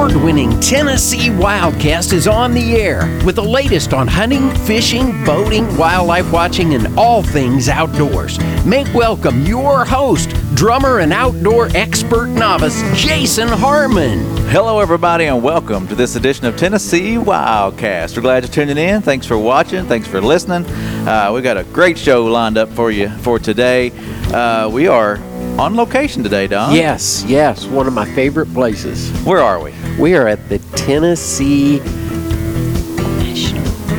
award winning Tennessee Wildcast is on the air with the latest on hunting, fishing, boating, wildlife watching, and all things outdoors. Make welcome your host, drummer and outdoor expert novice, Jason Harmon. Hello, everybody, and welcome to this edition of Tennessee Wildcast. We're glad you're tuning in. Thanks for watching. Thanks for listening. Uh, we've got a great show lined up for you for today. Uh, we are on location today, Don. Yes, yes, one of my favorite places. Where are we? We are at the Tennessee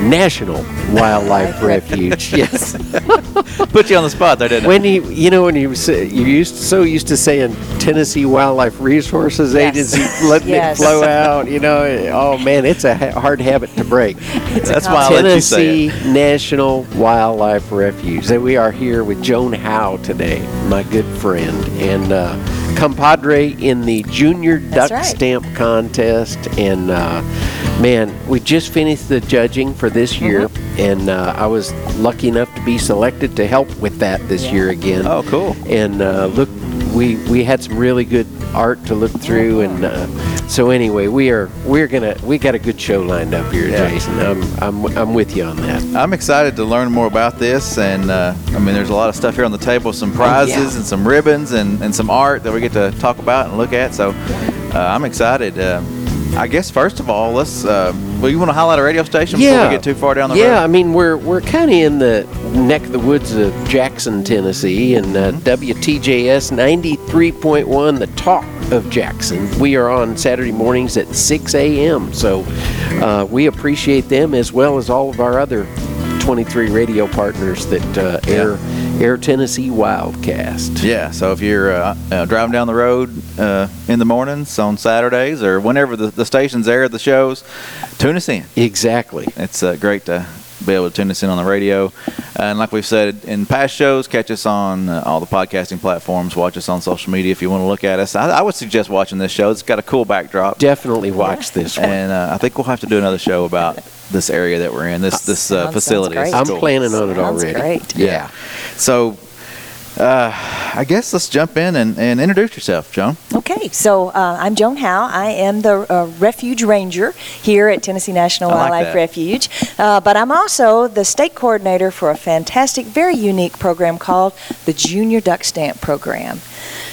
National Wildlife Refuge. Yes. Put you on the spot there, didn't when you you know when you say, you used so used to saying Tennessee Wildlife Resources Yes. Agency letting Yes. it flow out, you know, oh man, it's a ha- hard habit to break. it? That's why I let you say Tennessee it. National Wildlife Refuge. And we are here with Joan Howe today, my good friend and uh, compadre in the Junior That's Duck right. Stamp Contest. And uh, man, we just finished the judging for this Mm-hmm. year, and uh, I was lucky enough to be selected to help with that this year again. Oh, cool. And uh, look, we we had some really good art to look through, and uh, so anyway, we are we're gonna we got a good show lined up here, Yeah. Jason. I'm I'm I'm with you on that. I'm excited to learn more about this, and uh, I mean, there's a lot of stuff here on the table, some prizes Oh, yeah. and some ribbons and, and some art that we get to talk about and look at. So uh, I'm excited. Uh, I guess first of all, let's. Uh, well, you want to highlight a radio station before we get too far down the yeah, road? Yeah, I mean we're we're kind of in the neck of the woods of Jackson, Tennessee, and uh, Mm-hmm. WTJS 93.1, the talk of Jackson. We are on Saturday mornings at 6 a.m. So uh, we appreciate them as well as all of our other 23 radio partners that uh, air air Tennessee Wildcast. Yeah, so if you're uh, uh, driving down the road uh, in the mornings on Saturdays or whenever the, the stations air the shows, tune us in. Exactly. It's uh, great to be able to tune us in on the radio. And like we've said in past shows, catch us on uh, all the podcasting platforms. Watch us on social media if you want to look at us. I, I would suggest watching this show. It's got a cool backdrop. Definitely watch this one. And uh, I think we'll have to do another show about this area that we're in, this this uh, Sounds- facility. sounds great. I'm planning on it Sounds already. great. Yeah. So uh, I guess let's jump in and, and introduce yourself, Joan. Okay, so uh, I'm Joan Howe. I am the uh, Refuge Ranger here at Tennessee National I like Wildlife that. Refuge, uh, but I'm also the state coordinator for a fantastic, very unique program called the Junior Duck Stamp Program.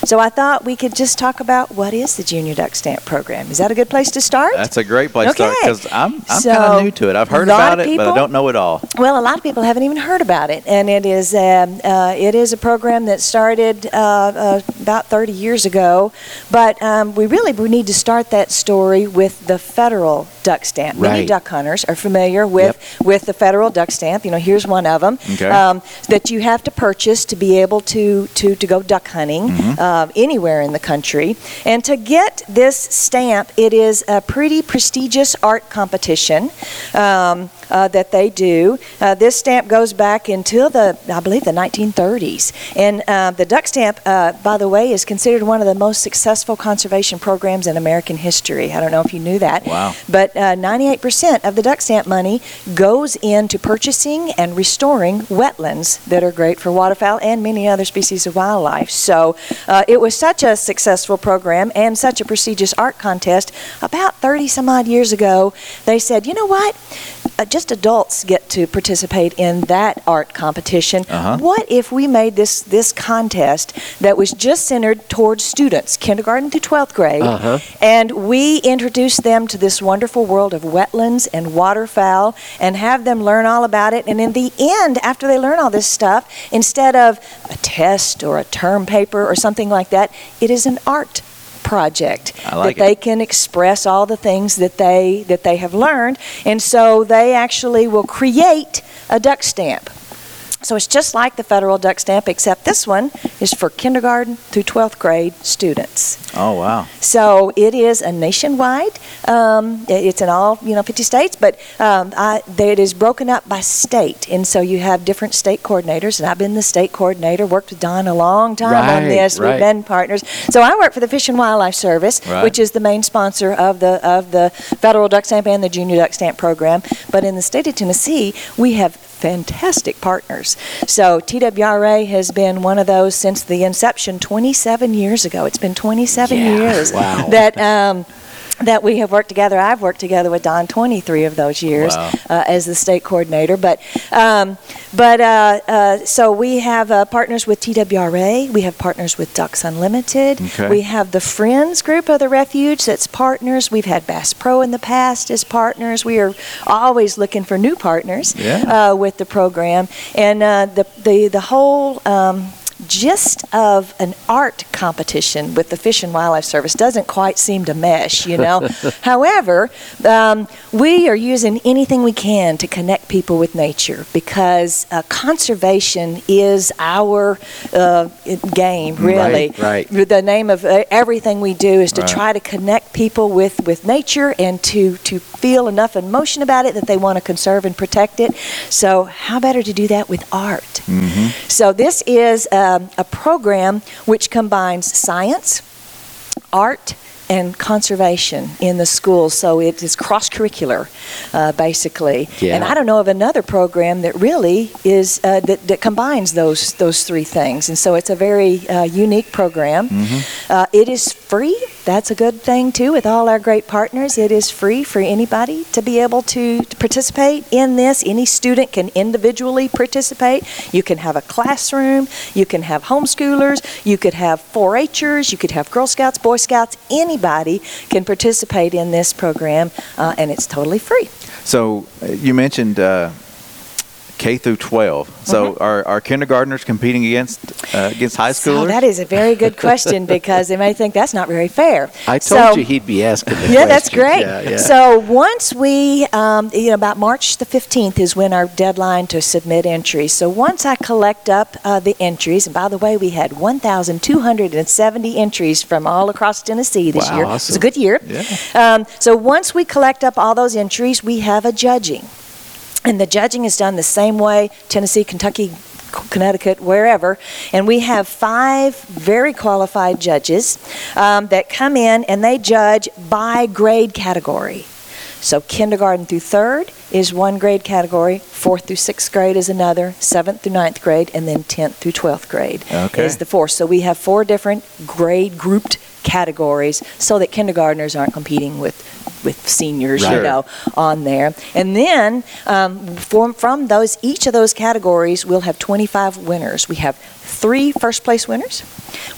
So I thought we could just talk about what is the Junior Duck Stamp Program. Is that a good place to start? That's a great place to start because I'm, I'm So, kind of new to it. I've heard about of it, but I don't know it all. Well, a lot of people haven't even heard about it, and it is um, uh, it is a program that started uh, uh, about 30 years ago. But um, we really we need to start that story with the federal duck stamp. Many duck hunters are familiar with with the federal duck stamp. You know, here's one of them Okay. um, that you have to purchase to be able to to, to go duck hunting uh, anywhere in the country. And to get this stamp, it is a pretty prestigious art competition um, uh, that they do. Uh, this stamp goes back until the, I believe, the 1930s. And uh, the duck stamp, uh, by the way, is considered one of the most successful conservation programs in American history. I don't know if you knew that. Wow. But uh, 98% of the duck stamp money goes into purchasing and restoring wetlands that are great for waterfowl and many other species of wildlife. So uh, it was such a successful program and such a prestigious art contest. About 30 some odd years ago, they said, you know what? Uh, just adults get to participate in that art competition. Uh-huh. What if we made this this contest that was just centered towards students, kindergarten through 12th grade, Uh-huh. and we introduce them to this wonderful world of wetlands and waterfowl and have them learn all about it. And in the end, after they learn all this stuff, instead of a test or a term paper or something like that, it is an art project like that they can express all the things that they that they have learned. And so they actually will create a duck stamp so it's just like the federal duck stamp except this one is for kindergarten through 12th grade students Oh, wow. so it is a nationwide. Um, it's in all you know 50 states, but um, I, it is broken up by state, and so you have different state coordinators. And I've been the state coordinator. Worked with Don a long time on this. right. We've been partners. So I work for the Fish and Wildlife Service, Right. which is the main sponsor of the of the federal duck stamp and the junior duck stamp program. But in the state of Tennessee, we have fantastic partners. So TWRA has been one of those since the inception 27 years ago. It's been 27 Yeah, years wow. that um, that we have worked together. I've worked together with Don 23 of those years Wow. uh, as the state coordinator. But um, but uh, uh, so we have uh, partners with TWRA. We have partners with Ducks Unlimited. Okay. We have the Friends group of the Refuge that's partners. We've had Bass Pro in the past as partners. We are always looking for new partners Yeah. uh, with the program, and uh, the the the whole. Um, gist of an art competition with the Fish and Wildlife Service doesn't quite seem to mesh, you know. However, um, we are using anything we can to connect people with nature because uh, conservation is our uh, game, really. Right, right. The name of uh, everything we do is to Right. try to connect people with, with nature and to, to feel enough emotion about it that they want to conserve and protect it. So, how better to do that with art? So, this is um, a program which combines science, art, and conservation in the schools. So, it is cross curricular, uh, basically. Yeah. And I don't know of another program that really is uh, that, that combines those those three things. And so, it's a very uh, unique program. Uh, it is free. That's a good thing too. With all our great partners, it is free for anybody to be able to, to participate in this. Any student can individually participate. You can have a classroom. You can have homeschoolers. You could have 4-Hers. You could have Girl Scouts, Boy Scouts. Anybody can participate in this program, uh, and it's totally free. So uh, you mentioned uh, K through 12. So are, are kindergartners competing against uh, against high So schoolers? that is a very good question because they may think that's not very fair. I told So- you he'd be asking the Yeah, that's great. Yeah, yeah. So once we, um, you know, about March the 15th is when our deadline to submit entries. So once I collect up uh, the entries, and by the way, we had 1,270 entries from all across Tennessee this Wow, year. It was a good year. Yeah. Um, so once we collect up all those entries, we have a judging. And the judging is done the same way Tennessee, Kentucky, Connecticut, wherever. And we have five very qualified judges um, that come in and they judge by grade category. So kindergarten through third is one grade category, fourth through sixth grade is another, seventh through ninth grade, and then tenth through twelfth grade Okay. is the fourth. So we have four different grade grouped categories so that kindergartners aren't competing with with seniors, Right. you know, on there. And then um, from, from those each of those categories, we'll have 25 winners. We have three first place winners.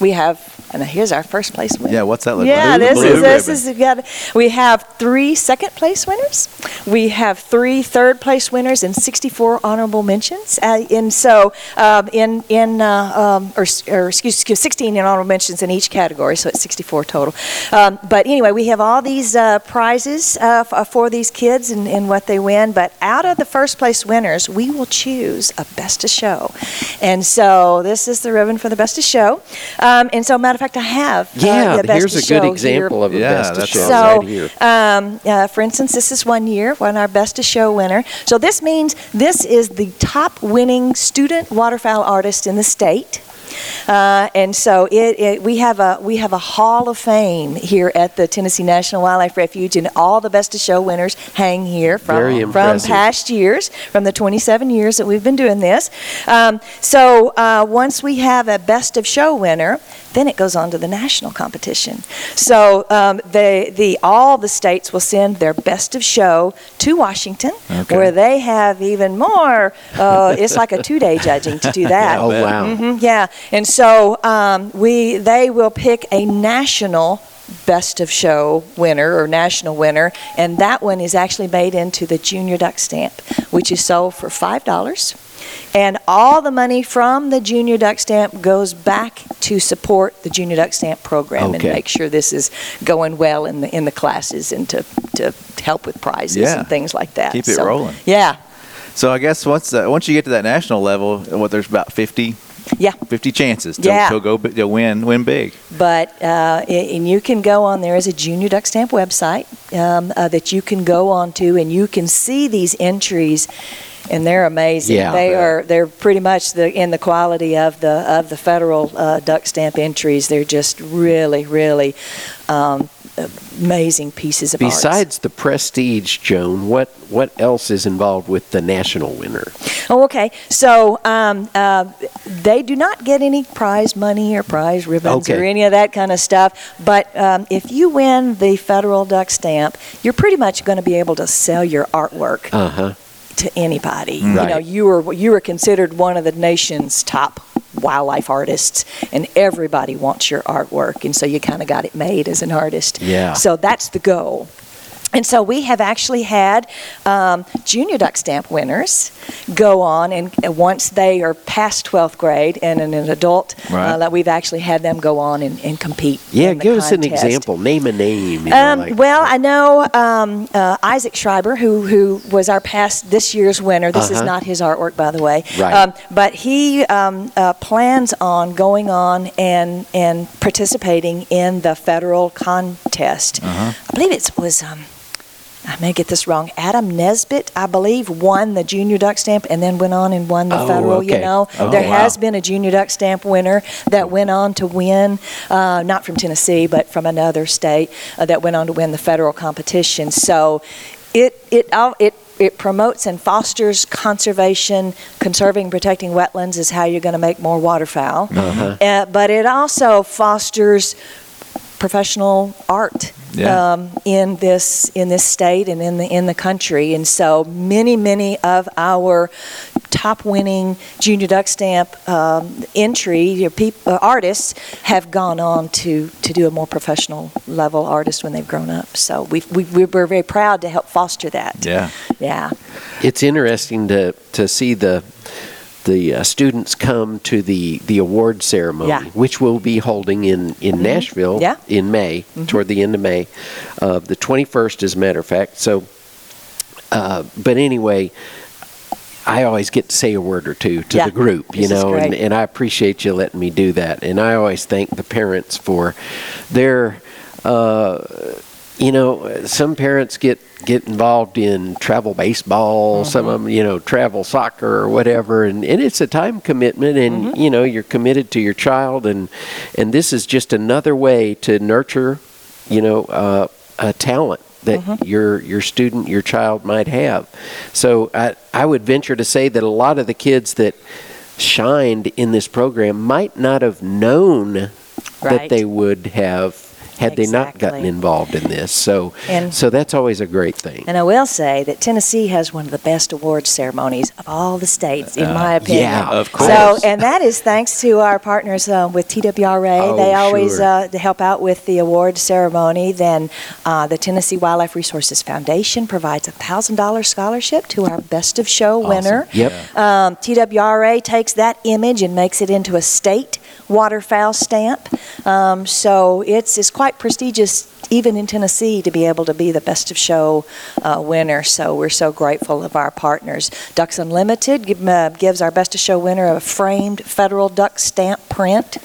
We have, and here's our first place winner. yeah, what's that look Yeah, like? this Blue is this ribbon. is we have three second place winners. We have three third place winners and 64 honorable mentions. Uh, and so um, in in uh, um, or, or excuse, excuse 16 in honorable mentions in each category, so it's 64 total. Um, but anyway, we have all these uh, prizes uh, f- for these kids and, and what they win. But out of the first place winners, we will choose a best of show. And so this is the ribbon for the best of show. Um, and so, matter fact, I have uh, yeah, the best here's a good example here. of a Yeah, best of show So, right here. um, uh, for instance, this is one year, one our best of show winner. So this means this is the top winning student waterfowl artist in the state. Uh, and so it, it, we have a we have a hall of fame here at the Tennessee National Wildlife Refuge, and all the best of show winners hang here from from past years, from the 27 years that we've been doing this. Um, so uh, once we have a best of show winner, then it goes on to the national competition. So um, the the all the states will send their best of show to Washington, Okay. where they have even more. Uh, it's like a two day judging to do that. Oh wow. Mhm, yeah, and so um, we they will pick a national best of show winner or national winner, and that one is actually made into the junior duck stamp, which is sold for five dollars. And all the money from the Junior Duck Stamp goes back to support the Junior Duck Stamp program Okay. and make sure this is going well in the in the classes and to, to help with prizes Yeah. and things like that. Keep it So, rolling. Yeah, So I guess once uh, once you get to that national level, what there's about 50, yeah. 50 chances to, Yeah. to go to win win big. But uh, and you can go on there is a Junior Duck Stamp website um, uh, that you can go on to, and you can see these entries and they're amazing. Yeah. they are. They're pretty much the in the quality of the of the federal uh, duck stamp entries. They're just really, really um, amazing pieces of art. Besides the prestige, Joan, what what else is involved with the national winner? Oh, okay. So um, uh, they do not get any prize money or prize ribbons or any of that kind of stuff. But um, if you win the federal duck stamp, you're pretty much going to be able to sell your artwork Uh huh. to anybody. You know, you were you were considered one of the nation's top wildlife artists, and everybody wants your artwork, and so you kind of got it made as an artist. Yeah. So that's the goal. And so we have actually had um, junior duck stamp winners go on, and uh, once they are past 12th grade and an, an adult, Right. uh, that we've actually had them go on and, and compete. Yeah, give us an example. Name a name. you know, Um, like- well, I know um, uh, Isaac Schreiber, who who was our past this year's winner. This is Uh-huh. not his artwork, by the way. Right. Um, but he um, uh, plans on going on and and participating in the federal contest. Uh-huh. I believe it was. Um, I may get this wrong. Adam Nesbitt, I believe, won the junior duck stamp and then went on and won the Oh, federal. You know, Oh, there wow. has been a junior duck stamp winner that went on to win, uh, not from Tennessee, but from another state uh, that went on to win the federal competition. So it it it it promotes and fosters conservation, conserving, and protecting wetlands is how you're going to make more waterfowl. Uh-huh. Uh, but it also fosters professional art Yeah. um, in this in this state and in the in the country. And so many many of our top winning junior duck stamp um, entry your peop- uh, artists have gone on to to do a more professional level artist when they've grown up. So we we we're very proud to help foster that. Yeah. Yeah. it's interesting to to see the the uh, students come to the the award ceremony, Yeah. Mm-hmm. which we'll be holding in in Nashville Yeah. Mm-hmm. in May, toward the end of May, uh, the 21st, as a matter of fact. So, uh, but anyway. I always get to say a word or two to Yeah. the group, you This know, and, and I appreciate you letting me do that. And I always thank the parents for their, uh, you know, some parents get get involved in travel baseball, some Mm-hmm. of them, you know, travel soccer or whatever, and, and it's a time commitment, and Mm-hmm. you know, you're committed to your child, and and this is just another way to nurture, you know, uh, a talent that Mm-hmm. your your student, your child might have. So I I would venture to say that a lot of the kids that shined in this program might not have known that they would have had they not gotten involved in this. So And- so that's always a great thing. And I will say that Tennessee has one of the best award ceremonies of all the states, in my opinion. yeah, Of course. So, and that is thanks to our partners uh, with TWRA. Oh, they always sure. uh, help out with the award ceremony. Then uh, the Tennessee Wildlife Resources Foundation provides a thousand dollar scholarship to our Best of Show winner. Yep. Um, TWRA takes that image and makes it into a state waterfowl stamp. Um, so it's it's quite prestigious. Even in Tennessee, to be able to be the best of show uh, winner, so we're so grateful of our partners. Ducks Unlimited give, uh, gives our best of show winner a framed federal duck stamp print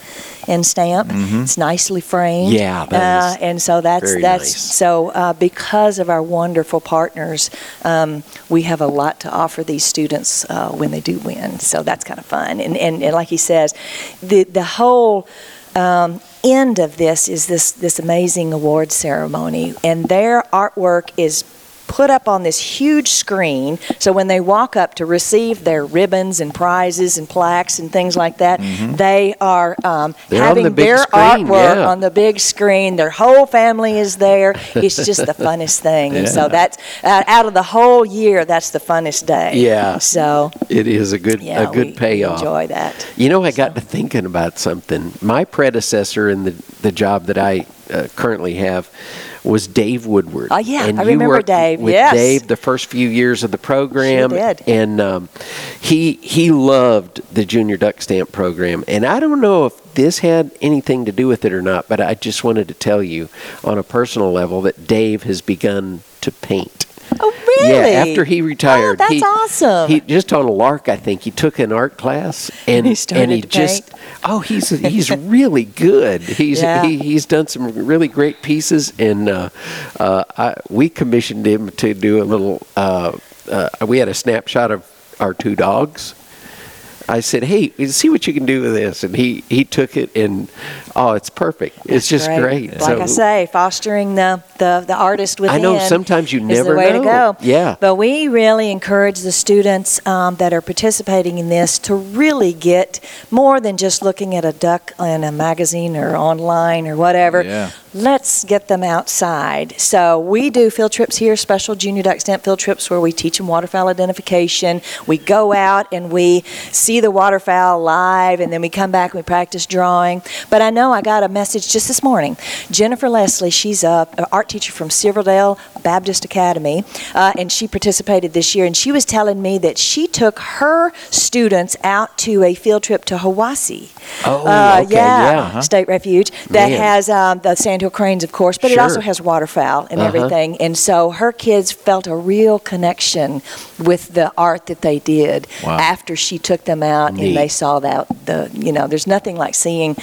and stamp. It's nicely framed. Yeah, that uh, is and so that's that's nice. so uh, because of our wonderful partners, um, we have a lot to offer these students uh, when they do win. So that's kind of fun. And, and, and like he says, the the whole um, end of this is this this amazing award ceremony, and their artwork is put up on this huge screen so when they walk up to receive their ribbons and prizes and plaques and things like that they are um, having the their screen, artwork yeah. on the big screen their whole family is there it's just the funnest thing and so that's uh, out of the whole year that's the funnest day Yeah. so It is a good yeah a good payoff. enjoy that You know, I got to thinking about something. My predecessor in the, the job that I uh, currently have was Dave Woodward. Oh, yeah, and I remember Dave, With yes. Dave the first few years of the program, Sure did. and um, he he loved the Junior Duck Stamp program. And I don't know if this had anything to do with it or not, but I just wanted to tell you on a personal level that Dave has begun to paint. oh really Yeah, after he retired, oh, that's he, awesome He just on a lark, I think he took an art class and He started and he just oh he's he's really good. He's Yeah. he, he's done some really great pieces and uh, uh, I, we commissioned him to do a little. Uh, uh, we had a snapshot of our two dogs. I said, "Hey, see what you can do with this," and he he took it, and oh, it's perfect. It's just great. Like I say, fostering the, the the artist within. I know sometimes you is never the way know. to go. Yeah. But we really encourage the students um, that are participating in this to really get more than just looking at a duck in a magazine or online or whatever. Yeah. Let's get them outside. So we do field trips here, special junior duck stamp field trips where we teach them waterfowl identification. We go out and we see the waterfowl live, and then we come back and we practice drawing. But I know I got a message just this morning. Jennifer Leslie, she's a, art teacher from Silverdale Baptist Academy, uh, and she participated this year. And she was telling me that she took her students out to a field trip to Hiwassee. Oh, Uh, okay, yeah, yeah. huh? state refuge that Man. has um, the cranes, of course, but it also has waterfowl and Uh-huh. everything. And so her kids felt a real connection with the art that they did Wow. after she took them out Neat. and they saw that the you know there's nothing like seeing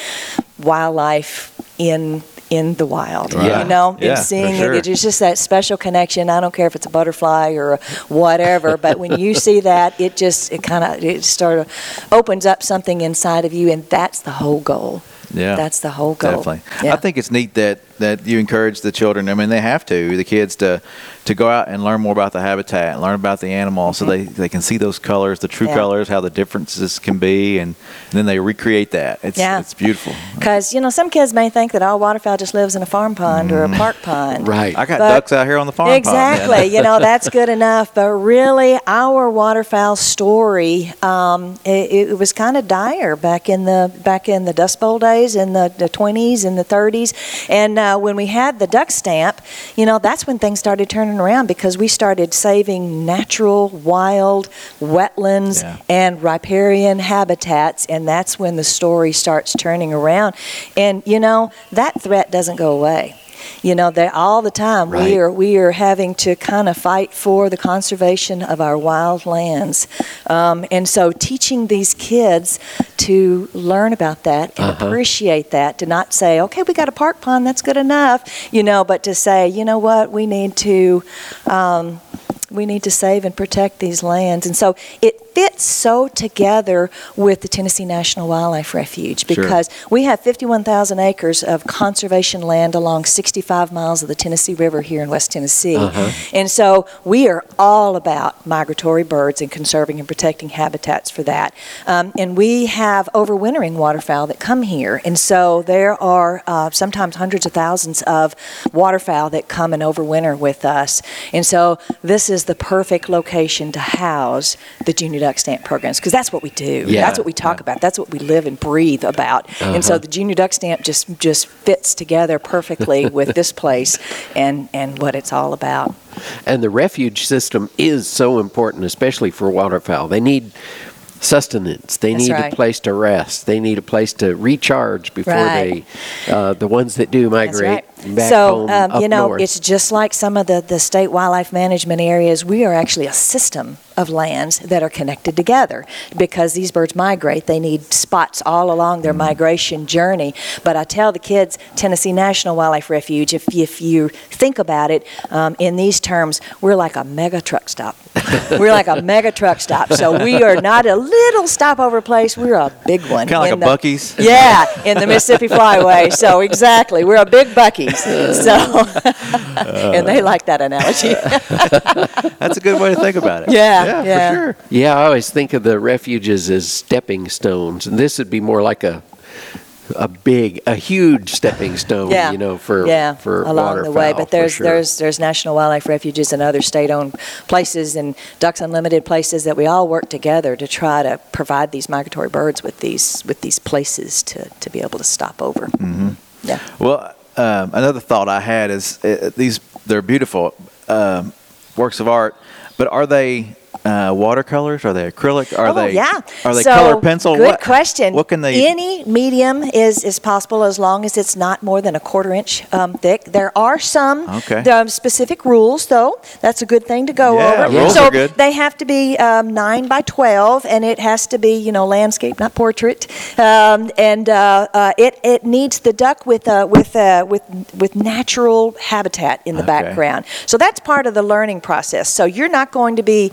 wildlife in in the wild Right. you know Yeah, and seeing sure. it it's just that special connection i don't care if it's a butterfly or whatever but when you see that it just it kind of it sort of opens up something inside of you and that's the whole goal Yeah. that's the whole goal Definitely. Yeah. I think it's neat that, that you encourage the children. I mean, they have to, the kids, to to go out and learn more about the habitat and learn about the animal so they, they can see those colors, the true Mm-hmm. Yeah. colors, how the differences can be, and, and then they recreate that. It's, Yeah. it's beautiful. Because, you know, some kids may think that all waterfowl just lives in a farm pond or a park pond. Right. I got But- ducks out here on the farm. pond. Exactly. you know, that's good enough. But really, our waterfowl story, um, it, it was kind of dire back in the back in the Dust Bowl days in the, the 20s and the 30s. And uh, when we had the duck stamp, you know, that's when things started turning around because we started saving natural, wild, wetlands, Yeah. and riparian habitats. And that's when the story starts turning around. And, you know, that threat doesn't go away. You know, they all the time Right. we are we are having to kind of fight for the conservation of our wild lands, um, and so teaching these kids to learn about that and Uh-huh. appreciate that, to not say, okay, we got a park pond, that's good enough, you know, but to say, you know what, we need to. Um, we need to save and protect these lands. And so it fits so together with the Tennessee National Wildlife Refuge Sure. because we have 51,000 acres of conservation land along 65 miles of the Tennessee River here in West Tennessee. Uh-huh. And so we are all about migratory birds and conserving and protecting habitats for that. Um, and we have overwintering waterfowl that come here. And so there are uh, sometimes hundreds of thousands of waterfowl that come and overwinter with us. And so this is the perfect location to house the junior duck stamp programs because that's what we do. Yeah. That's what we talk about. That's what we live and breathe about. And so Uh-huh. the junior duck stamp just just fits together perfectly with this place and and what it's all about. And the refuge system is so important, especially for waterfowl. They need sustenance. They That's need right. a place to rest. They need a place to recharge before Right. they, uh, the ones that do migrate right. Back so, um, you know, north. it's just like some of the, the state wildlife management areas. We are actually a system of lands that are connected together because these birds migrate. They need spots all along their migration journey. But I tell the kids, Tennessee National Wildlife Refuge, if, if you think about it um, in these terms, we're like a mega truck stop. we're like a mega truck stop. So we are not a little stopover place. We're a big one. Kind of like in a the- Buc-ee's. yeah, in the Mississippi Flyway. So exactly, we're a big Buc-ee's. So, and they like that analogy. That's a good way to think about it. Yeah, yeah. for sure. Yeah, I always think of the refuges as stepping stones, and this would be more like a a big, a huge stepping stone. Yeah, you know, for yeah, for along the way. But there's sure. there's there's national wildlife refuges and other state-owned places and Ducks Unlimited places that we all work together to try to provide these migratory birds with these with these places to to be able to stop over. Mm-hmm. Yeah. Well, um, another thought I had is uh, these they're beautiful um, works of art, but are they uh, watercolors? Are they acrylic? Are oh, they yeah. Are they so, color pencil? Good what, question. What can they? Any medium is is possible as long as it's not more than a quarter inch um, thick. There are some Okay. um, specific rules, though. That's a good thing to go Yeah, over. rules so are good. they have to be um, nine by twelve, and it has to be you know landscape, not portrait. Um, and uh, uh, it it needs the duck with with with with natural habitat in the Okay. background. So that's part of the learning process. So you're not going to be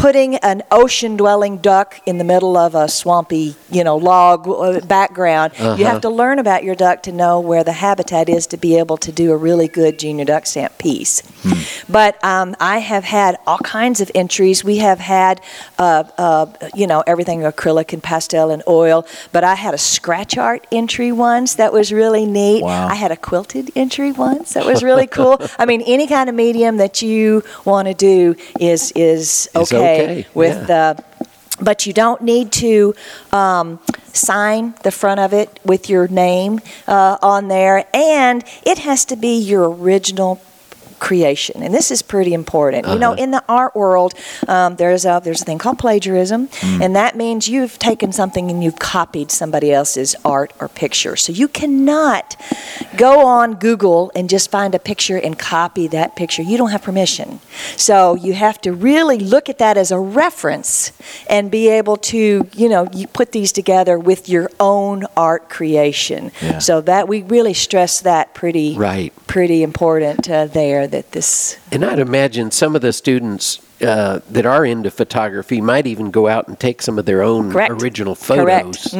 putting an ocean-dwelling duck in the middle of a swampy, you know, log uh, background. You Uh-huh. have to learn about your duck to know where the habitat is to be able to do a really good junior duck stamp piece. But um, I have had all kinds of entries. We have had, uh, uh, you know, everything acrylic and pastel and oil. But I had a scratch art entry once that was really neat. Wow. I had a quilted entry once that was really cool. I mean, any kind of medium that you want to do is Is okay, okay, with yeah. the. But you don't need to um, sign the front of it with your name uh, on there, and it has to be your original creation, and this is pretty important. You know, Uh-huh. in the art world, um, there's a there's a thing called plagiarism, and that means you've taken something and you've copied somebody else's art or picture. So you cannot go on Google and just find a picture and copy that picture. You don't have permission. So you have to really look at that as a reference and be able to, you know, you put these together with your own art creation. Yeah. So that we really stress that pretty Right. pretty important uh, there that this And I'd imagine some of the students uh, that are into photography might even go out and take some of their own Correct. original photos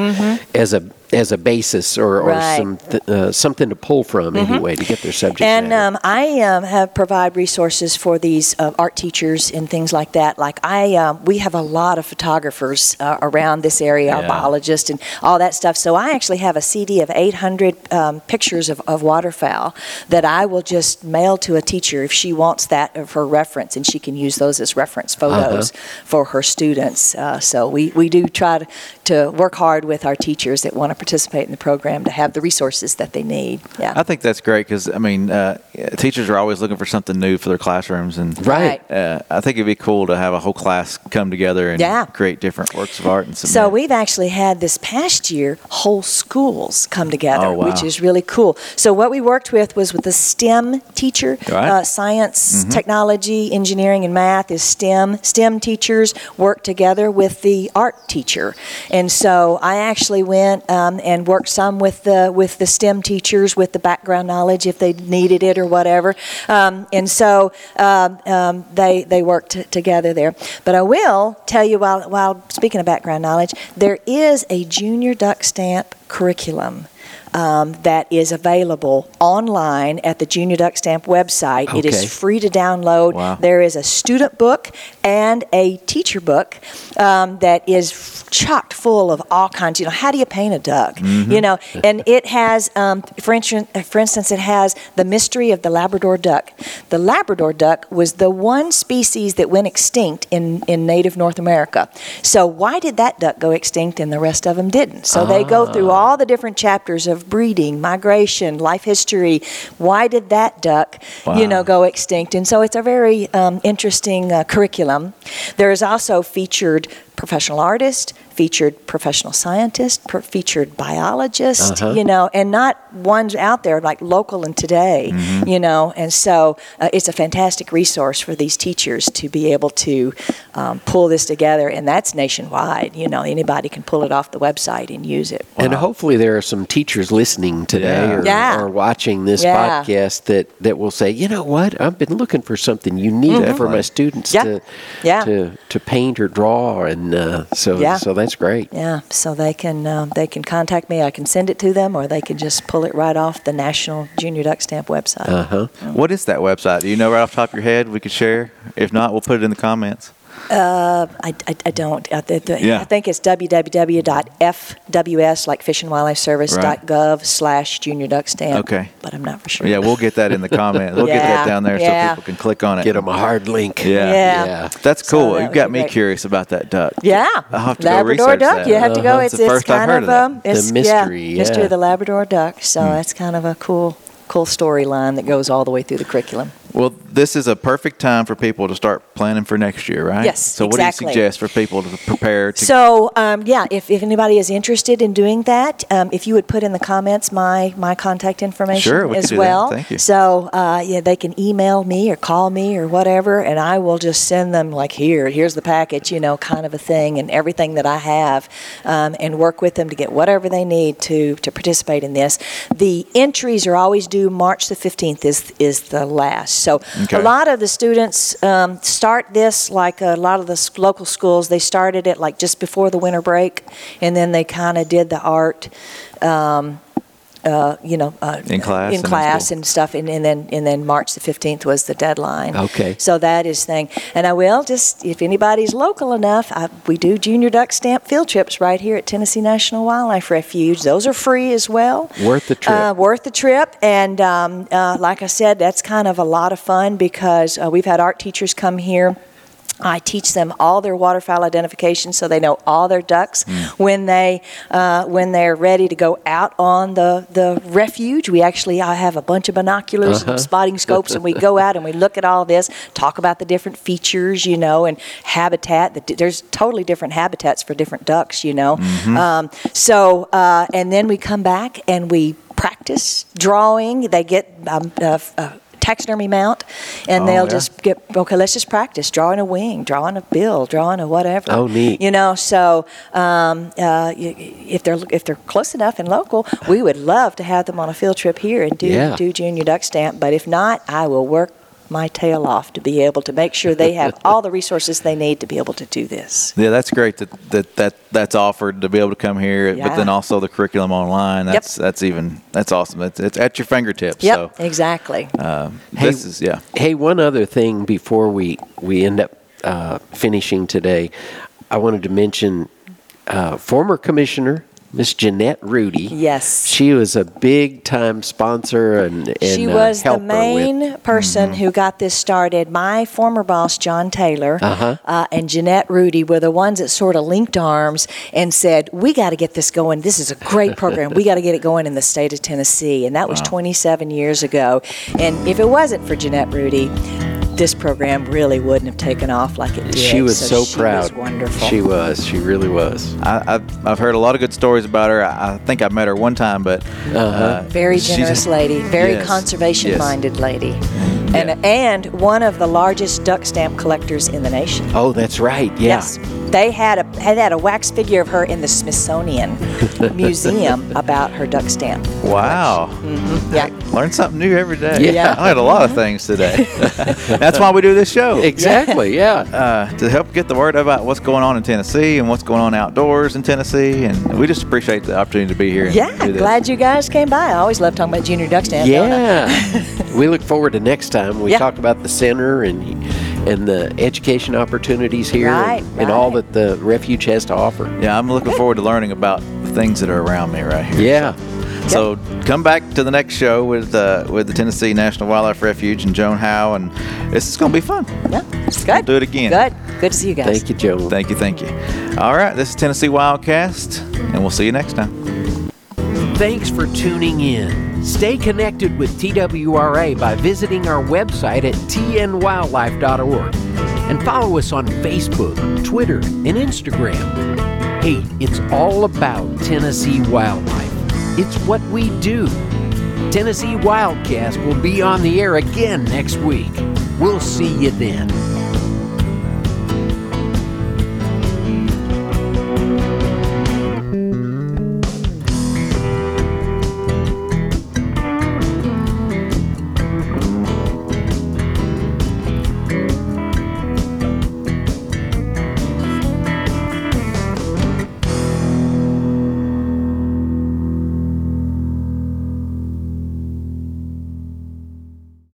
as a as a basis or, or Right. some th- uh, something to pull from anyway to get their subject And matter. um, I um, have provide resources for these uh, art teachers and things like that. Like I, um, we have a lot of photographers uh, around this area, our Yeah. biologists and all that stuff. So I actually have a CD of 800 um, pictures of, of waterfowl that I will just mail to a teacher if she wants that for her reference, and she can use those as reference photos for her students. Uh, so we, we do try to, to work hard with our teachers that want to participate in the program to have the resources that they need. Yeah. I think that's great because I mean, uh, teachers are always looking for something new for their classrooms, and right. uh, I think it'd be cool to have a whole class come together and Yeah. create different works of art and some So we've actually had this past year whole schools come together, Oh, wow. which is really cool. So what we worked with was with the STEM teacher, Right. uh, science, technology, engineering, and math is STEM. STEM teachers work together with the art teacher, and so I actually went um, and worked some with the with the STEM teachers with the background knowledge if they needed it or whatever, um, and so um, um, they they worked t- together there. But I will tell you while while speaking of background knowledge, there is a junior duck stamp curriculum. Um, that is available online at the Junior Duck Stamp website. It Okay. is free to download. Wow. There is a student book and a teacher book um, that is chocked full of all kinds. You know, how do you paint a duck? Mm-hmm. You know, and it has, um, for, instance, for instance, it has the mystery of the Labrador duck. The Labrador duck was the one species that went extinct in, in native North America. So why did that duck go extinct and the rest of them didn't? So they go through all the different chapters of breeding, migration, life history. Why did that duck, you know, go extinct? And so it's a very um, interesting uh, curriculum. There is also featured professional artist, featured professional scientist, per- featured biologist, Uh-huh. you know, and not ones out there like local and today, Mm-hmm. you know. And so uh, it's a fantastic resource for these teachers to be able to um, pull this together, and that's nationwide. You know, anybody can pull it off the website and use it. And hopefully there are some teachers listening today Yeah. or, Yeah. or watching this Yeah. podcast that, that will say, you know what, I've been looking for something unique for my students Yeah. to Yeah. to to paint or draw, and uh, so Yeah. so that's great. Yeah, so they can um, they can contact me. I can send it to them, or they can just pull it right off the National Junior Duck Stamp website. Uh huh. what is that website? Do you know right off the top of your head? We could share. If not, we'll put it in the comments. Uh, I, I, I don't. I, th- th- Yeah. I think it's www.fws, like Fish and Wildlife Service, Right. .gov slash Junior Duck Stamp. Okay. But I'm not for sure. Yeah, we'll get that in the comments. We'll get that down there yeah. so people can click on it. Get them a hard link. Yeah. Yeah. Yeah. That's So cool. that You've got me great. curious about that duck. Yeah, I'll have to go Labrador duck. that. You have to go. Uh-huh. It's It's the it's first I've kind heard of of um, that. it's, The mystery, yeah, mystery of the Labrador duck. So Hmm. that's kind of a cool cool storyline that goes all the way through the curriculum. Well, this is a perfect time for people to start planning for next year, right? Yes, So, what exactly. do you suggest for people to prepare to? So um, yeah, if, if anybody is interested in doing that, um, if you would put in the comments my my contact information Sure, we as do that. well. Thank you. So uh, yeah, they can email me or call me or whatever, and I will just send them like here, here's the package, you know, kind of a thing, and everything that I have, um, and work with them to get whatever they need to to participate in this. The entries are always due March the fifteenth is is the last So Okay. a lot of the students um, start this like a lot of the local schools. They started it like just before the winter break, and then they kind of did the art. Um, uh, you know, uh, In class and in class and stuff, and, and then and then March the fifteenth was the deadline. Okay. So that is thing, and I will just if anybody's local enough, I, we do junior duck stamp field trips right here at Tennessee National Wildlife Refuge. Those are free as well. Worth the trip. Uh, worth the trip, and um, uh, like I said, that's kind of a lot of fun because uh, we've had art teachers come here. I teach them all their waterfowl identification, so they know all their ducks when they uh, when they're ready to go out on the the refuge. We actually I have a bunch of binoculars and spotting scopes, and we go out and we look at all this, talk about the different features, you know, and habitat. The, there's totally different habitats for different ducks, you know. Um, so uh, and then we come back and we practice drawing. They get um, uh, uh, taxidermy mount, and Oh, they'll yeah. just get okay. Let's just practice drawing a wing, drawing a bill, drawing a whatever. Oh, neat. You know, so um, uh, if they're if they're close enough and local, we would love to have them on a field trip here and do Yeah. do junior duck stamp. But if not, I will work my tail off to be able to make sure they have all the resources they need to be able to do this. Yeah, that's great that, that, that that's offered to be able to come here, but then also the curriculum online. Yep. That's that's even that's awesome. It's, it's at your fingertips. Yep, So exactly. um, Hey, this is yeah. Hey, one other thing before we we end up uh, finishing today, I wanted to mention uh, former commissioner Miss Jeannette Rudy. Yes. she was a big time sponsor and, and she uh, was the helper with- main person who got this started. My former boss, John Taylor, Uh-huh. uh, and Jeannette Rudy were the ones that sort of linked arms and said, "We got to get this going. This is a great program. we got to get it going in the state of Tennessee." And that was 27 years ago. And if it wasn't for Jeannette Rudy, this program really wouldn't have taken off like it did. She was so, she proud. Was wonderful. She was. She really was. I, I've, I've heard a lot of good stories about her. I, I think I've met her one time, but uh, very generous lady, very Yes, conservation yes. minded lady, and and one of the largest duck stamp collectors in the nation. Oh, that's right. Yeah. Yes, they had a had had a wax figure of her in the Smithsonian Museum about her duck stamp. Wow. Yeah, Learn something new every day. Yeah. I learned a lot of things today. That's why we do this show. Exactly. Yeah. Uh, to help get the word about what's going on in Tennessee and what's going on outdoors in Tennessee, and we just appreciate the opportunity to be here. Yeah. Glad you guys came by. I always love talking about junior duck stamp. Yeah. we look forward to next time. We Yeah. talk about the center and and the education opportunities here Right, and, and all right. that the refuge has to offer. Yeah, I'm looking forward to learning about the things that are around me right here. Yeah. So come back to the next show with uh, with the Tennessee National Wildlife Refuge and Joan Howe, and this is going to be fun. Yeah, it's good. We'll do it again. Good. Good to see you guys. Thank you, Joe. Thank you, thank you. All right, this is Tennessee Wildcast, and we'll see you next time. Thanks for tuning in. Stay connected with TWRA by visiting our website at tnwildlife.org and follow us on Facebook, Twitter, and Instagram. Hey, it's all about Tennessee wildlife. It's what we do. Tennessee Wildcast will be on the air again next week. We'll see you then.